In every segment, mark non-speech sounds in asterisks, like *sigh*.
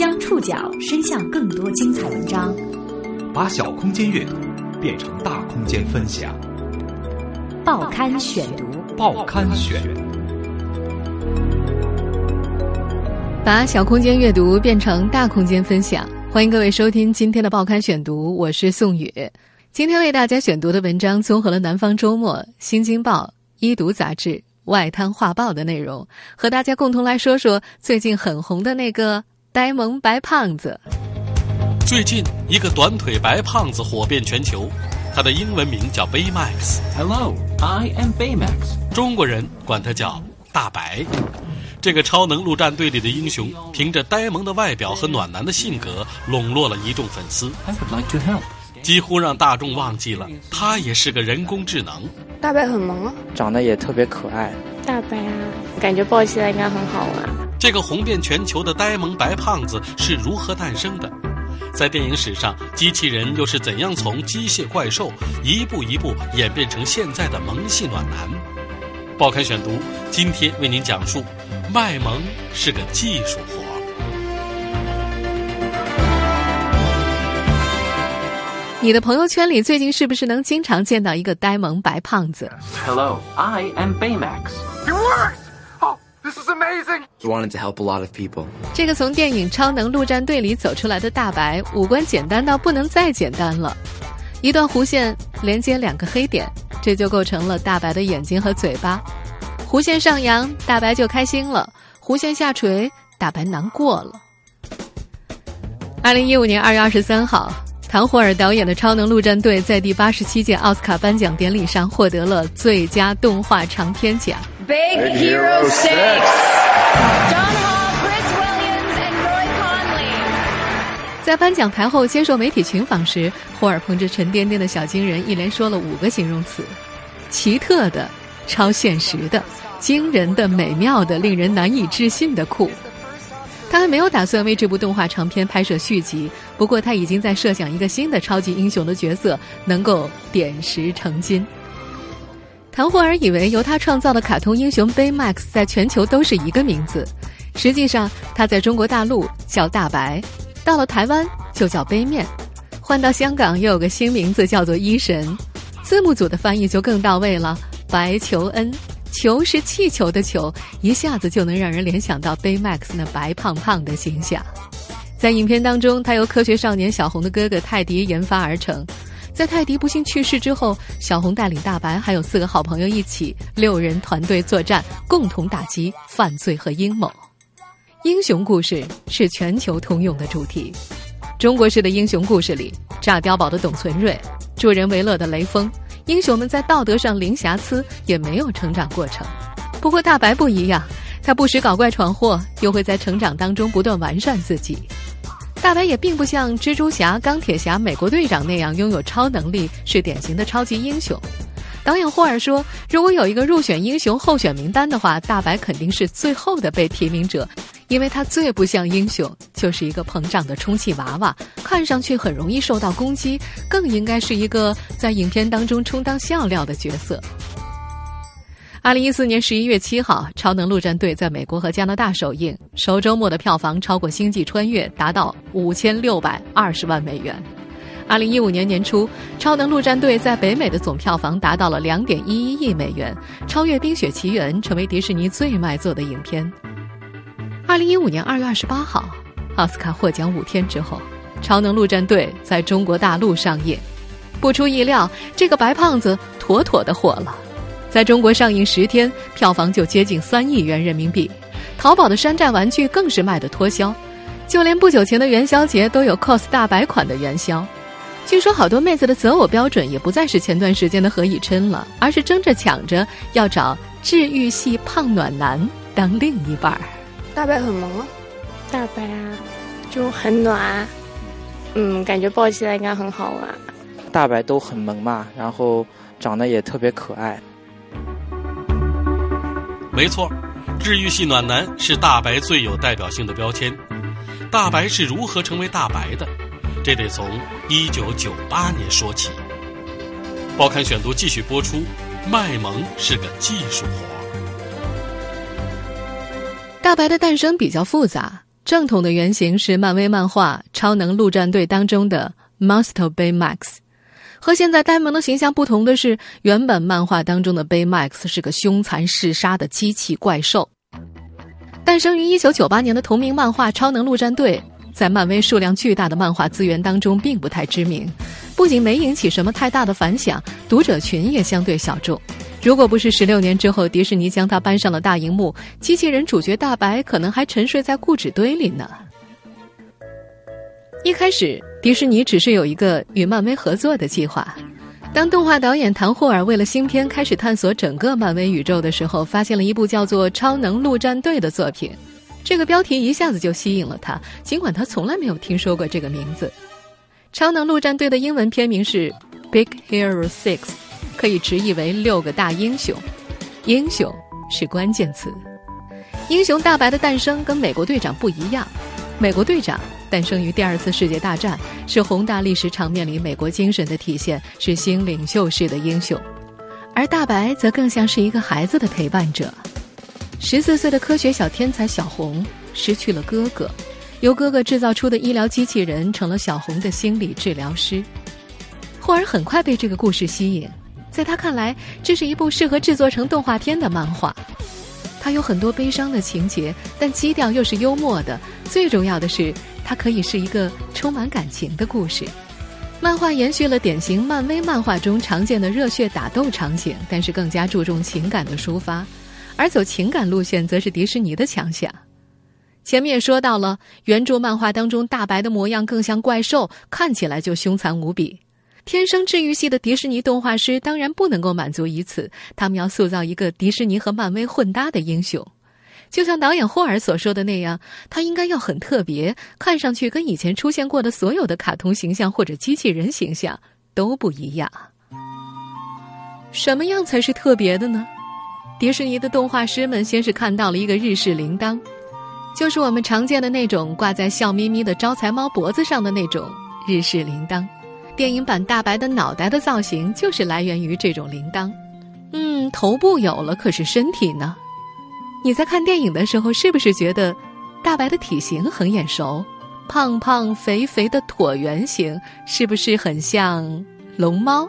将触角伸向更多精彩文章，把小空间阅读变成大空间分享。报刊选读，报刊选，把小空间阅读变成大空间分享。欢迎各位收听今天的报刊选读，我是宋宇。今天为大家选读的文章综合了《南方周末》《新京报》《一读》杂志。外滩画报的内容，和大家共同来说说最近很红的那个呆萌白胖子。最近，一个短腿白胖子火遍全球，他的英文名叫 Baymax。Hello, I am Baymax。中国人管他叫大白。这个超能陆战队里的英雄，凭着呆萌的外表和暖男的性格，笼络了一众粉丝。I would like to help。几乎让大众忘记了他也是个人工智能。大白很萌啊，长得也特别可爱。大白啊，感觉抱起来应该很好玩。这个红遍全球的呆萌白胖子是如何诞生的？在电影史上，机器人又是怎样从机械怪兽一步一步演变成现在的萌系暖男？报刊选读今天为您讲述：卖萌是个技术活。你的朋友圈里最近是不是能经常见到一个呆萌白胖子？Hello, I am Baymax. You! Oh, this is amazing! He wanted to help a lot of people. 这个从电影《超能陆战队》里走出来的大白，五官简单到不能再简单了。一段弧线连接两个黑点，这就构成了大白的眼睛和嘴巴。弧线上扬，大白就开心了；弧线下垂，大白难过了。二零一五年二月二十三号。唐霍尔导演的《超能陆战队》在第八十七届奥斯卡颁奖典礼上获得了最佳动画长片奖。Big Hero Six。John Hall, Chris Williams, and Roy Conley。在颁奖台后接受媒体群访时，霍尔捧着沉甸甸的小金人，一连说了五个形容词：奇特的、超现实的、惊人的、美妙的、令人难以置信的酷。他还没有打算为这部动画长片拍摄续集，不过他已经在设想一个新的超级英雄的角色，能够点石成金。唐霍尔以为由他创造的卡通英雄 Baymax 在全球都是一个名字，实际上他在中国大陆叫大白，到了台湾就叫杯面，换到香港又有个新名字叫做医神，字幕组的翻译就更到位了，白求恩。球是气球的球，一下子就能让人联想到 Baymax 那白胖胖的形象。在影片当中，他由科学少年小红的哥哥泰迪研发而成。在泰迪不幸去世之后，小红带领大白还有四个好朋友一起，六人团队作战，共同打击犯罪和阴谋。英雄故事是全球通用的主题。中国式的英雄故事里，炸碉堡的董存瑞，助人为乐的雷锋。英雄们在道德上零瑕疵，也没有成长过程。不过大白不一样，他不时搞怪闯祸，又会在成长当中不断完善自己。大白也并不像蜘蛛侠、钢铁侠、美国队长那样拥有超能力，是典型的超级英雄。导演霍尔说：“如果有一个入选英雄候选名单的话，大白肯定是最后的被提名者，因为他最不像英雄，就是一个膨胀的充气娃娃，看上去很容易受到攻击，更应该是一个在影片当中充当笑料的角色。”二零一四年十一月七号，《超能陆战队》在美国和加拿大首映，首周末的票房超过《星际穿越》，达到五千六百二十万美元。二零一五年年初，《超能陆战队》在北美的总票房达到了两点一一亿美元，超越《冰雪奇缘》，成为迪士尼最卖座的影片。二零一五年二月二十八号，奥斯卡获奖五天之后，《超能陆战队》在中国大陆上映。不出意料，这个白胖子妥妥的火了，在中国上映十天，票房就接近三亿元人民币。淘宝的山寨玩具更是卖得脱销，就连不久前的元宵节都有 cos 大白款的元宵。据说好多妹子的择偶标准也不再是前段时间的何以琛了，而是争着抢着要找治愈系胖暖男当另一半儿。大白很萌啊，大白啊，就很暖，嗯，感觉抱起来应该很好玩。大白都很萌嘛，然后长得也特别可爱。没错，治愈系暖男是大白最有代表性的标签。大白是如何成为大白的？这得从一九九八年说起。报刊选读继续播出，卖萌是个技术活。大白的诞生比较复杂，正统的原型是漫威漫画《超能陆战队》当中的 Monster Baymax。和现在呆萌的形象不同的是，原本漫画当中的 Baymax 是个凶残嗜杀的机器怪兽。诞生于1998年的同名漫画《超能陆战队》，在漫威数量巨大的漫画资源当中并不太知名，不仅没引起什么太大的反响，读者群也相对小众。如果不是十六年之后迪士尼将它搬上了大荧幕，机器人主角大白可能还沉睡在故纸堆里呢。一开始，迪士尼只是有一个与漫威合作的计划。当动画导演唐·霍尔为了新片开始探索整个漫威宇宙的时候，发现了一部叫做《超能陆战队》的作品。这个标题一下子就吸引了他，尽管他从来没有听说过这个名字。《超能陆战队》的英文片名是《Big Hero Six》。可以直译为六个大英雄，英雄是关键词。英雄大白的诞生跟美国队长不一样，美国队长诞生于第二次世界大战，是宏大历史场面里美国精神的体现，是新领袖式的英雄。而大白则更像是一个孩子的陪伴者。十四岁的科学小天才小红失去了哥哥，由哥哥制造出的医疗机器人成了小红的心理治疗师。霍尔很快被这个故事吸引。在他看来，这是一部适合制作成动画片的漫画。它有很多悲伤的情节，但基调又是幽默的。最重要的是，它可以是一个充满感情的故事。漫画延续了典型漫威漫画中常见的热血打斗场景，但是更加注重情感的抒发。而走情感路线，则是迪士尼的强项。前面也说到了，原著漫画当中大白的模样更像怪兽，看起来就凶残无比。天生治愈系的迪士尼动画师当然不能够满足于此，他们要塑造一个迪士尼和漫威混搭的英雄。就像导演霍尔所说的那样，他应该要很特别，看上去跟以前出现过的所有的卡通形象或者机器人形象都不一样。什么样才是特别的呢？迪士尼的动画师们先是看到了一个日式铃铛，就是我们常见的那种挂在笑眯眯的招财猫脖子上的那种日式铃铛。电影版大白的脑袋的造型就是来源于这种铃铛，嗯，头部有了，可是身体呢？你在看电影的时候，是不是觉得大白的体型很眼熟？胖胖肥肥的椭圆形，是不是很像龙猫？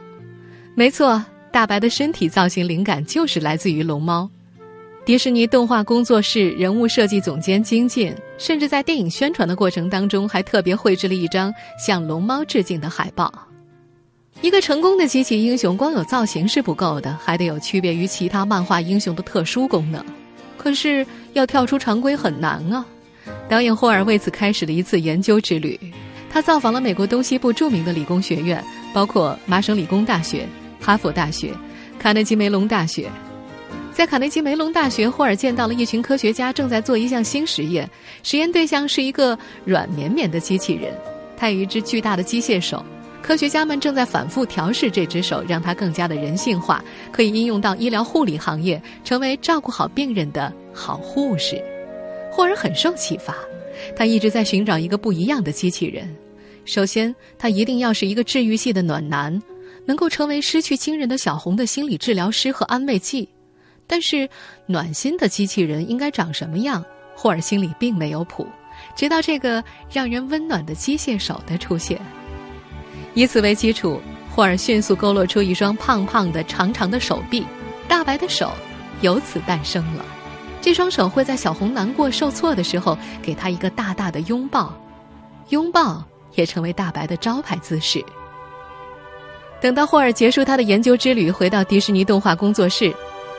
没错，大白的身体造型灵感就是来自于龙猫。迪士尼动画工作室人物设计总监金进，甚至在电影宣传的过程当中，还特别绘制了一张向龙猫致敬的海报。一个成功的机器英雄，光有造型是不够的，还得有区别于其他漫画英雄的特殊功能。可是要跳出常规很难啊！导演霍尔为此开始了一次研究之旅，他造访了美国东西部著名的理工学院，包括麻省理工大学、哈佛大学、卡内基梅隆大学。在卡内基梅隆大学，霍尔见到了一群科学家正在做一项新实验，实验对象是一个软绵绵的机器人，它有一只巨大的机械手。科学家们正在反复调试这只手，让它更加的人性化，可以应用到医疗护理行业，成为照顾好病人的好护士。霍尔很受启发，他一直在寻找一个不一样的机器人。首先，他一定要是一个治愈系的暖男，能够成为失去亲人的小红的心理治疗师和安慰剂。但是，暖心的机器人应该长什么样？霍尔心里并没有谱。直到这个让人温暖的机械手的出现，以此为基础，霍尔迅速勾勒出一双胖胖的、长长的手臂，大白的手由此诞生了。这双手会在小红难过、受挫的时候给他一个大大的拥抱，拥抱也成为大白的招牌姿势。等到霍尔结束他的研究之旅，回到迪士尼动画工作室。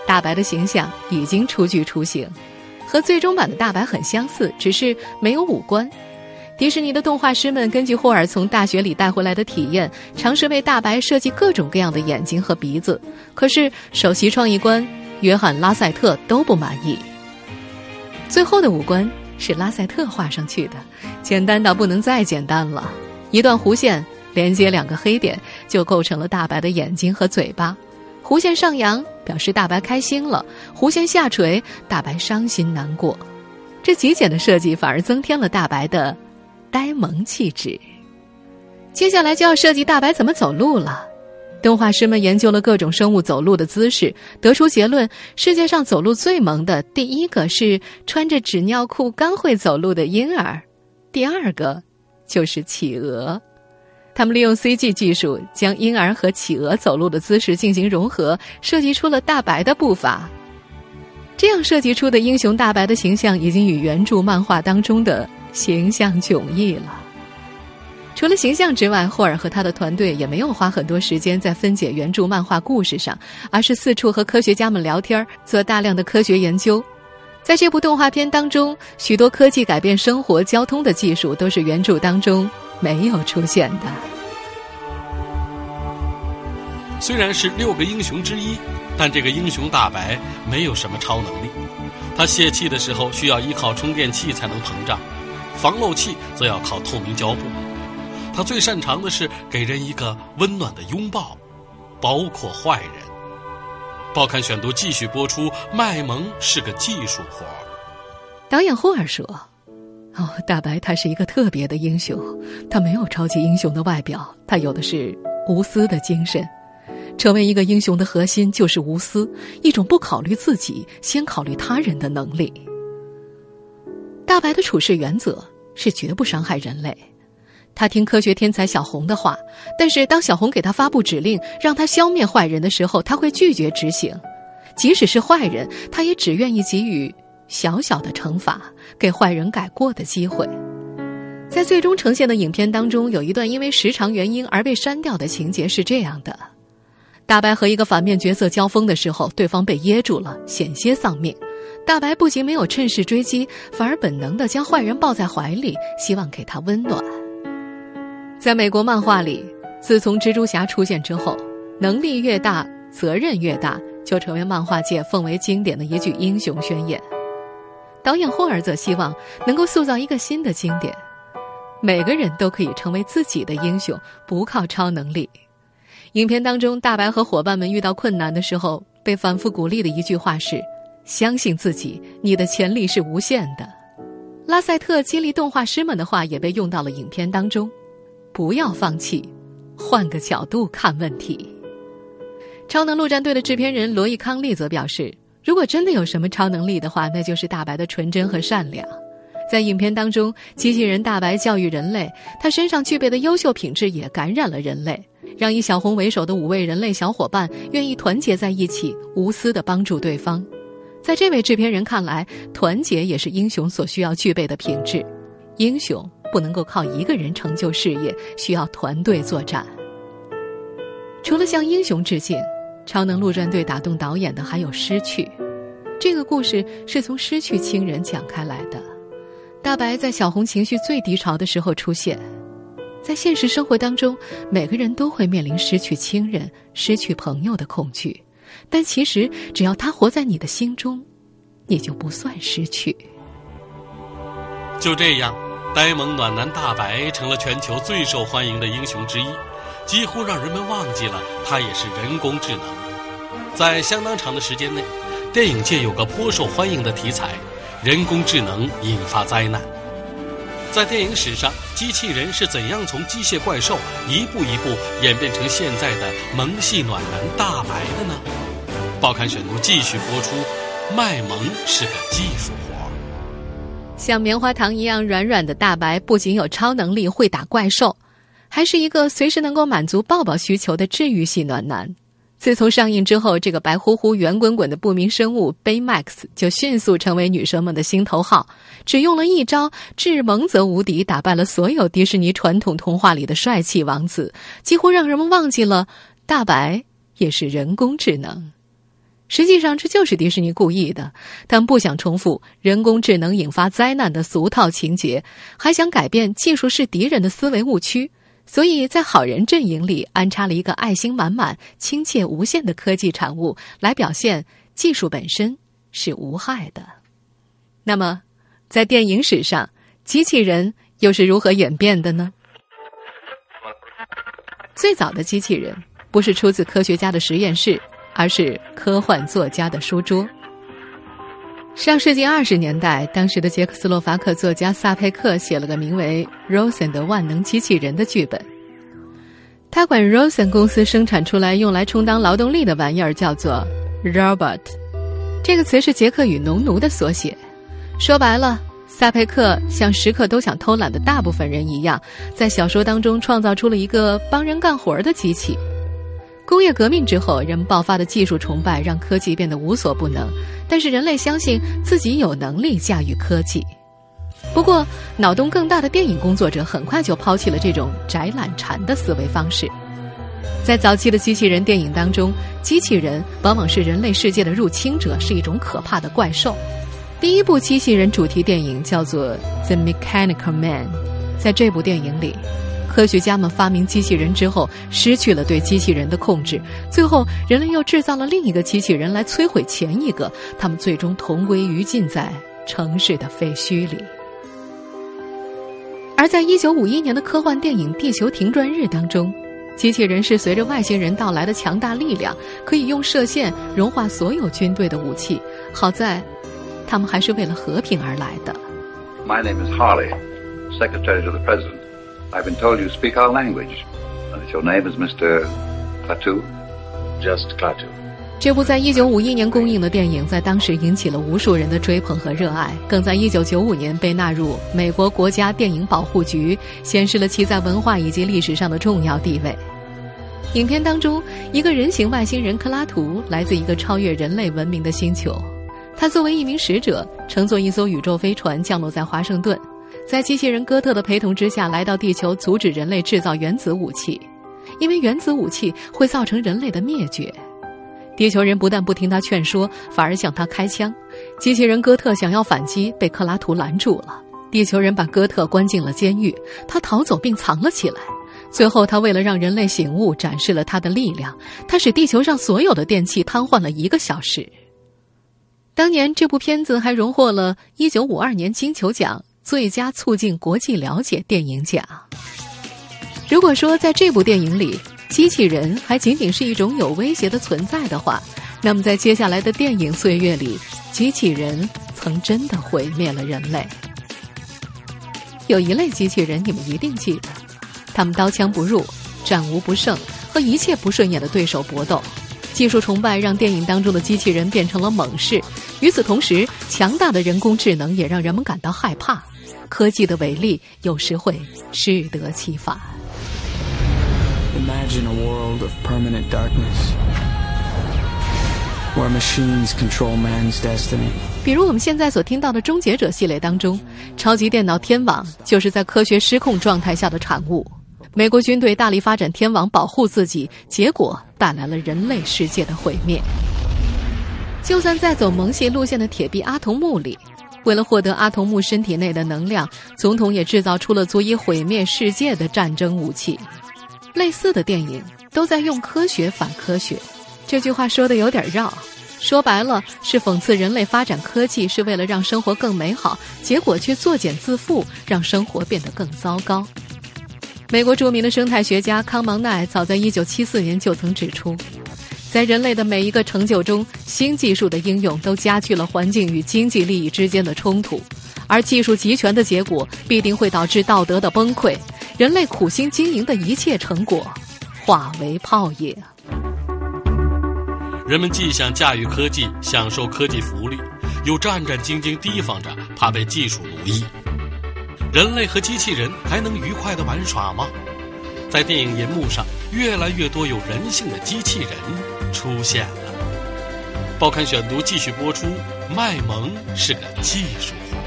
大白的形象已经初具雏形，和最终版的大白很相似，只是没有五官。迪士尼的动画师们根据霍尔从大学里带回来的体验，尝试为大白设计各种各样的眼睛和鼻子。可是首席创意官约翰·拉塞特都不满意。最后的五官是拉塞特画上去的，简单到不能再简单了。一段弧线连接两个黑点，就构成了大白的眼睛和嘴巴。弧线上扬表示大白开心了，弧线下垂大白伤心难过。这极简的设计反而增添了大白的呆萌气质。接下来就要设计大白怎么走路了。动画师们研究了各种生物走路的姿势，得出结论：世界上走路最萌的，第一个是穿着纸尿裤刚会走路的婴儿，第二个就是企鹅。他们利用 CG 技术，将婴儿和企鹅走路的姿势进行融合，设计出了大白的步伐。这样设计出的英雄大白的形象，已经与原著漫画当中的形象迥异了。除了形象之外，霍尔和他的团队也没有花很多时间在分解原著漫画故事上，而是四处和科学家们聊天，做大量的科学研究。在这部动画片当中，许多科技改变生活、交通的技术都是原著当中没有出现的。虽然是六个英雄之一，但这个英雄大白没有什么超能力。他泄气的时候需要依靠充电器才能膨胀，防漏气则要靠透明胶布。他最擅长的是给人一个温暖的拥抱，包括坏人。报刊选读继续播出，卖萌是个技术活导演霍尔说：“哦，大白他是一个特别的英雄，他没有超级英雄的外表，他有的是无私的精神。成为一个英雄的核心就是无私，一种不考虑自己，先考虑他人的能力。大白的处事原则是绝不伤害人类。”他听科学天才小红的话，但是当小红给他发布指令，让他消灭坏人的时候，他会拒绝执行。即使是坏人，他也只愿意给予小小的惩罚，给坏人改过的机会。在最终呈现的影片当中，有一段因为时长原因而被删掉的情节是这样的：大白和一个反面角色交锋的时候，对方被噎住了，险些丧命。大白不仅没有趁势追击，反而本能地将坏人抱在怀里，希望给他温暖。在美国漫画里，自从蜘蛛侠出现之后，能力越大，责任越大，就成为漫画界奉为经典的一句英雄宣言。导演霍尔则希望能够塑造一个新的经典：每个人都可以成为自己的英雄，不靠超能力。影片当中，大白和伙伴们遇到困难的时候，被反复鼓励的一句话是：“相信自己，你的潜力是无限的。”拉塞特激励动画师们的话也被用到了影片当中。不要放弃，换个角度看问题。超能陆战队的制片人罗伊·康利则表示，如果真的有什么超能力的话，那就是大白的纯真和善良。在影片当中，机器人大白教育人类，他身上具备的优秀品质也感染了人类，让以小红为首的五位人类小伙伴愿意团结在一起，无私的帮助对方。在这位制片人看来，团结也是英雄所需要具备的品质。英雄。不能够靠一个人成就事业，需要团队作战。除了向英雄致敬，《超能陆战队》打动导演的还有失去。这个故事是从失去亲人讲开来的。大白在小红情绪最低潮的时候出现。在现实生活当中，每个人都会面临失去亲人、失去朋友的恐惧，但其实只要他活在你的心中，你就不算失去。就这样。呆萌暖男大白成了全球最受欢迎的英雄之一，几乎让人们忘记了他也是人工智能。在相当长的时间内，电影界有个颇受欢迎的题材：人工智能引发灾难。在电影史上，机器人是怎样从机械怪兽一步一步演变成现在的萌系暖男大白的呢？报刊选读继续播出：卖萌是个技术活。像棉花糖一样软软的大白，不仅有超能力会打怪兽，还是一个随时能够满足抱抱需求的治愈系暖男。自从上映之后，这个白乎乎、圆滚滚的不明生物 Baymax 就迅速成为女生们的心头好。只用了一招“智萌则无敌”，打败了所有迪士尼传统童话里的帅气王子，几乎让人们忘记了大白也是人工智能。实际上，这就是迪士尼故意的。他们不想重复人工智能引发灾难的俗套情节，还想改变技术是敌人的思维误区。所以在好人阵营里安插了一个爱心满满、亲切无限的科技产物，来表现技术本身是无害的。那么，在电影史上，机器人又是如何演变的呢？最早的机器人不是出自科学家的实验室。而是科幻作家的书桌。上世纪二十年代，当时的捷克斯洛伐克作家萨佩克写了个名为《Rosen 的万能机器人》的剧本。他管 Rosen 公司生产出来用来充当劳动力的玩意儿叫做 robot，这个词是捷克语“农奴”的缩写。说白了，萨佩克像时刻都想偷懒的大部分人一样，在小说当中创造出了一个帮人干活的机器。工业革命之后，人们爆发的技术崇拜让科技变得无所不能，但是人类相信自己有能力驾驭科技。不过，脑洞更大的电影工作者很快就抛弃了这种宅懒馋的思维方式。在早期的机器人电影当中，机器人往往是人类世界的入侵者，是一种可怕的怪兽。第一部机器人主题电影叫做《The Mechanical Man》。在这部电影里，科学家们发明机器人之后，失去了对机器人的控制，最后人类又制造了另一个机器人来摧毁前一个，他们最终同归于尽在城市的废墟里。而在一九五一年的科幻电影《地球停转日》当中，机器人是随着外星人到来的强大力量，可以用射线融化所有军队的武器。好在，他们还是为了和平而来的。My name is Harley, Secretary to the President. I've been told you speak our language. And that your name is Mr. Klaatu? Just Klaatu. 这部在一九五一年公映的电影，在当时引起了无数人的追捧和热爱，更在一九九五年被纳入美国国家电影保护局，显示了其在文化以及历史上的重要地位。影片当中，一个人形外星人克拉图来自一个超越人类文明的星球，他作为一名使者，乘坐一艘宇宙飞船降落在华盛顿，在机器人哥特的陪同之下来到地球，阻止人类制造原子武器，因为原子武器会造成人类的灭绝。地球人不但不听他劝说，反而向他开枪。机器人哥特想要反击，被克拉图拦住了。地球人把哥特关进了监狱，他逃走并藏了起来。最后，他为了让人类醒悟，展示了他的力量。他使地球上所有的电器瘫痪了一个小时。当年这部片子还荣获了1952年金球奖最佳促进国际了解电影奖。如果说在这部电影里，机器人还仅仅是一种有威胁的存在的话，那么在接下来的电影岁月里，机器人曾真的毁灭了人类。有一类机器人你们一定记得，他们刀枪不入，战无不胜，和一切不顺眼的对手搏斗。技术崇拜让电影当中的机器人变成了猛士，与此同时，强大的人工智能也让人们感到害怕。科技的伟力有时会适得其反。Imagine a world of permanent darkness where machines control man's destiny. 比如我们现在所听到的《终结者》系列当中，超级电脑天网就是在科学失控状态下的产物。美国军队大力发展天网保护自己，结果带来了人类世界的毁灭。就算在走萌系路线的铁臂阿童木里，为了获得阿童木身体内的能量，总统也制造出了足以毁灭世界的战争武器。类似的电影都在用科学反科学，这句话说的有点绕，说白了是讽刺人类发展科技是为了让生活更美好，结果却作茧自缚，让生活变得更糟糕。美国著名的生态学家康芒奈早在1974年就曾指出，在人类的每一个成就中，新技术的应用都加剧了环境与经济利益之间的冲突，而技术集权的结果必定会导致道德的崩溃。人类苦心经营的一切成果，化为泡影。人们既想驾驭科技，享受科技福利，又战战兢兢提防着，怕被技术奴役。人类和机器人还能愉快的玩耍吗？在电影银幕上，越来越多有人性的机器人出现了。报刊选读继续播出，卖萌是个技术活。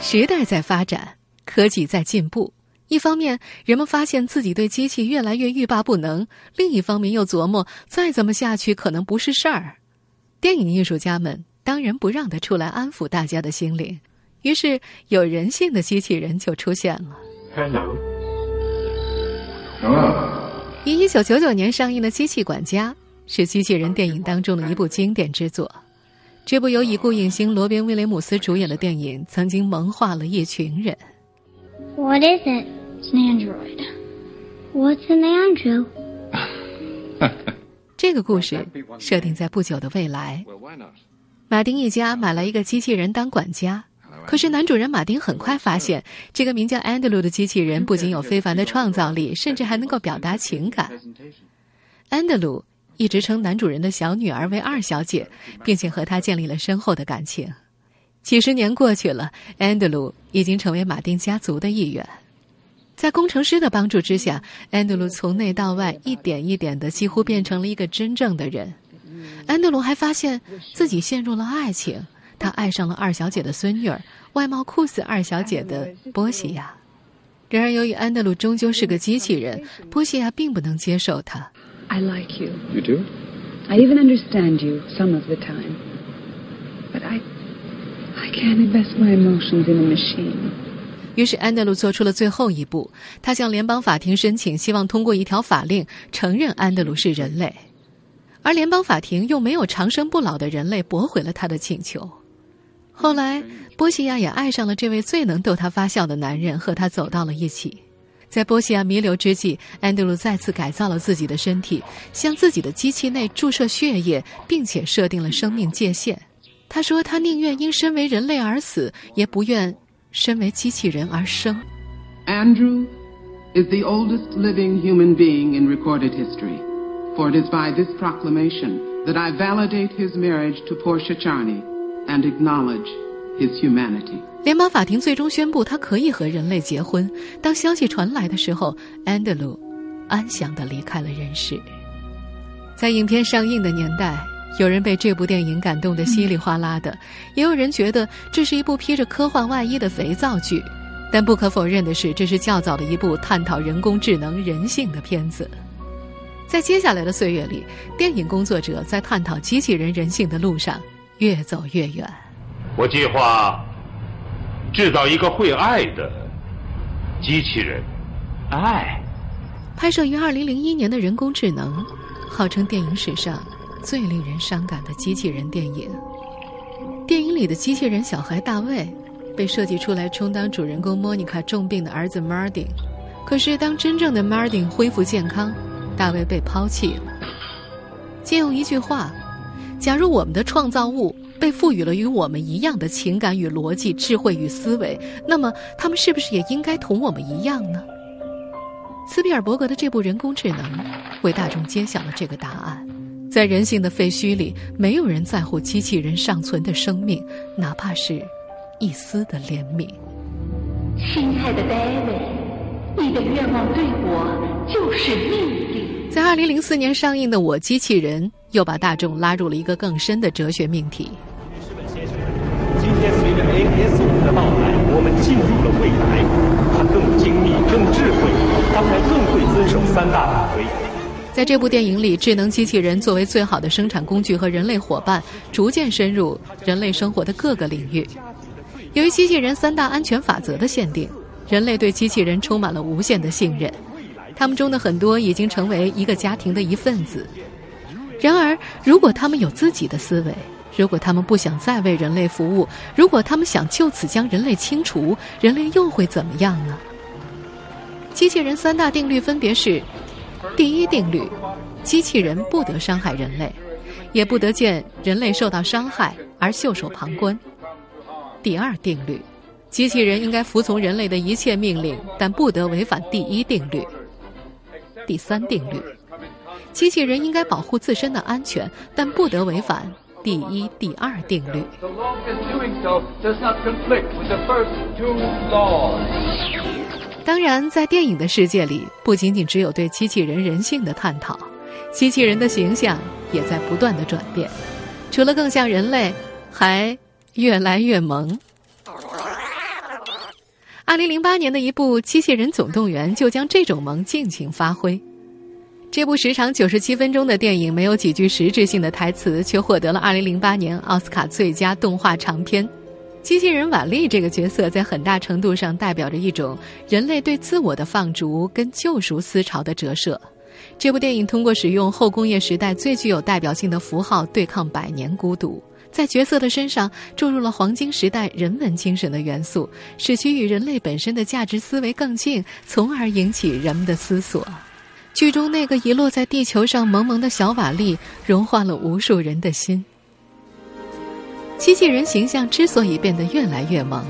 时代在发展，科技在进步。一方面，人们发现自己对机器越来越欲罢不能；另一方面，又琢磨再这么下去可能不是事儿。电影艺术家们当仁不让的出来安抚大家的心灵，于是有人性的机器人就出现了。Hello. 于一九九九年上映的《机器管家》是机器人电影当中的一部经典之作。这部由已故影星罗宾·威廉姆斯主演的电影，曾经萌化了一群人。What is it? It's an android. What's an android? *laughs* 这个故事设定在不久的未来。马丁一家买了一个机器人当管家，可是男主人马丁很快发现，这个名叫安德鲁的机器人不仅有非凡的创造力，甚至还能够表达情感。安德鲁一直称男主人的小女儿为二小姐，并且和她建立了深厚的感情。几十年过去了，安德鲁已经成为马丁家族的一员。在工程师的帮助之下，安德鲁从内到外一点一点的，几乎变成了一个真正的人。安德鲁还发现自己陷入了爱情，他爱上了二小姐的孙女儿，外貌酷似二小姐的波西亚。然而，由于安德鲁终究是个机器人，波西亚并不能接受他。I like you. You do? I even understand you some of the time. But I, I can't invest my emotions in a machine. 于是，安德鲁做出了最后一步，他向联邦法庭申请，希望通过一条法令承认安德鲁是人类。而联邦法庭又没有长生不老的人类驳回了他的请求。后来，波西亚也爱上了这位最能逗他发笑的男人，和他走到了一起。在波西亚弥留之际，安德鲁再次改造了自己的身体，向自己的机器内注射血液，并且设定了生命界限。他说：“他宁愿因身为人类而死，也不愿身为机器人而生。” Andrew is the oldest living human being in recorded history, for it is by this proclamation that I validate his marriage to Portia Charney and acknowledge his humanity. 联邦法庭最终宣布他可以和人类结婚。当消息传来的时候，安德鲁安详地离开了人世。在影片上映的年代，有人被这部电影感动得稀里哗啦的，也有人觉得这是一部披着科幻外衣的肥皂剧。但不可否认的是，这是较早的一部探讨人工智能人性的片子。在接下来的岁月里，电影工作者在探讨机器人人性的路上越走越远。我计划。制造一个会爱的机器人，爱。拍摄于二零零一年的人工智能，号称电影史上最令人伤感的机器人电影。电影里的机器人小孩大卫，被设计出来充当主人公莫妮卡重病的儿子 Martin。可是当真正的 Martin 恢复健康，大卫被抛弃了。借用一句话：假如我们的创造物。被赋予了与我们一样的情感与逻辑、智慧与思维，那么他们是不是也应该同我们一样呢？斯皮尔伯格的这部人工智能为大众揭晓了这个答案。在人性的废墟里，没有人在乎机器人尚存的生命，哪怕是一丝的怜悯。亲爱的 David，你的愿望对我就是命令。在二零零四年上映的《我机器人》。又把大众拉入了一个更深的哲学命题。女士们、先生们，今天随着 APS 五的到来，我们进入了未来。它更精密、更智慧，当然更会遵守三大法规。在这部电影里，智能机器人作为最好的生产工具和人类伙伴，逐渐深入人类生活的各个领域。由于机器人三大安全法则的限定，人类对机器人充满了无限的信任。他们中的很多已经成为一个家庭的一份子。然而，如果他们有自己的思维，如果他们不想再为人类服务，如果他们想就此将人类清除，人类又会怎么样呢？机器人三大定律分别是：第一定律，机器人不得伤害人类，也不得见人类受到伤害而袖手旁观；第二定律，机器人应该服从人类的一切命令，但不得违反第一定律；第三定律。机器人应该保护自身的安全，但不得违反第一、第二定律。当然，在电影的世界里，不仅仅只有对机器人人性的探讨，机器人的形象也在不断的转变，除了更像人类，还越来越萌。二零零八年的一部《机器人总动员》就将这种萌尽情发挥。这部时长九十七分钟的电影没有几句实质性的台词，却获得了二零零八年奥斯卡最佳动画长片。机器人瓦力这个角色在很大程度上代表着一种人类对自我的放逐跟救赎思潮的折射。这部电影通过使用后工业时代最具有代表性的符号对抗百年孤独，在角色的身上注入了黄金时代人文精神的元素，使其与人类本身的价值思维更近，从而引起人们的思索。剧中那个遗落在地球上萌萌的小瓦力，融化了无数人的心。机器人形象之所以变得越来越萌，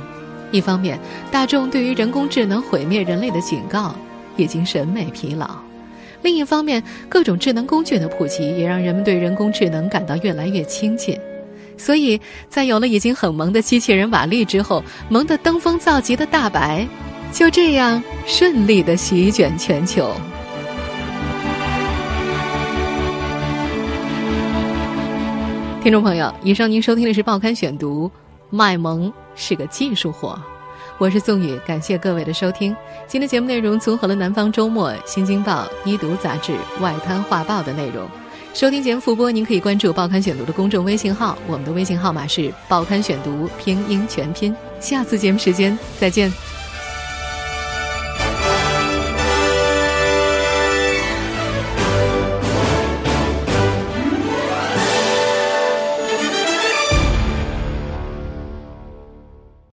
一方面，大众对于人工智能毁灭人类的警告已经审美疲劳；另一方面，各种智能工具的普及也让人们对人工智能感到越来越亲近。所以在有了已经很萌的机器人瓦力之后，萌得登峰造极的大白，就这样顺利的席卷全球。听众朋友，以上您收听的是《报刊选读》，卖萌是个技术活，我是宋宇，感谢各位的收听。今天节目内容综合了《南方周末》《新京报》《一读杂志》《外滩画报》的内容。收听节目复播，您可以关注《报刊选读》的公众微信号，我们的微信号码是《报刊选读》拼音全拼。下次节目时间再见。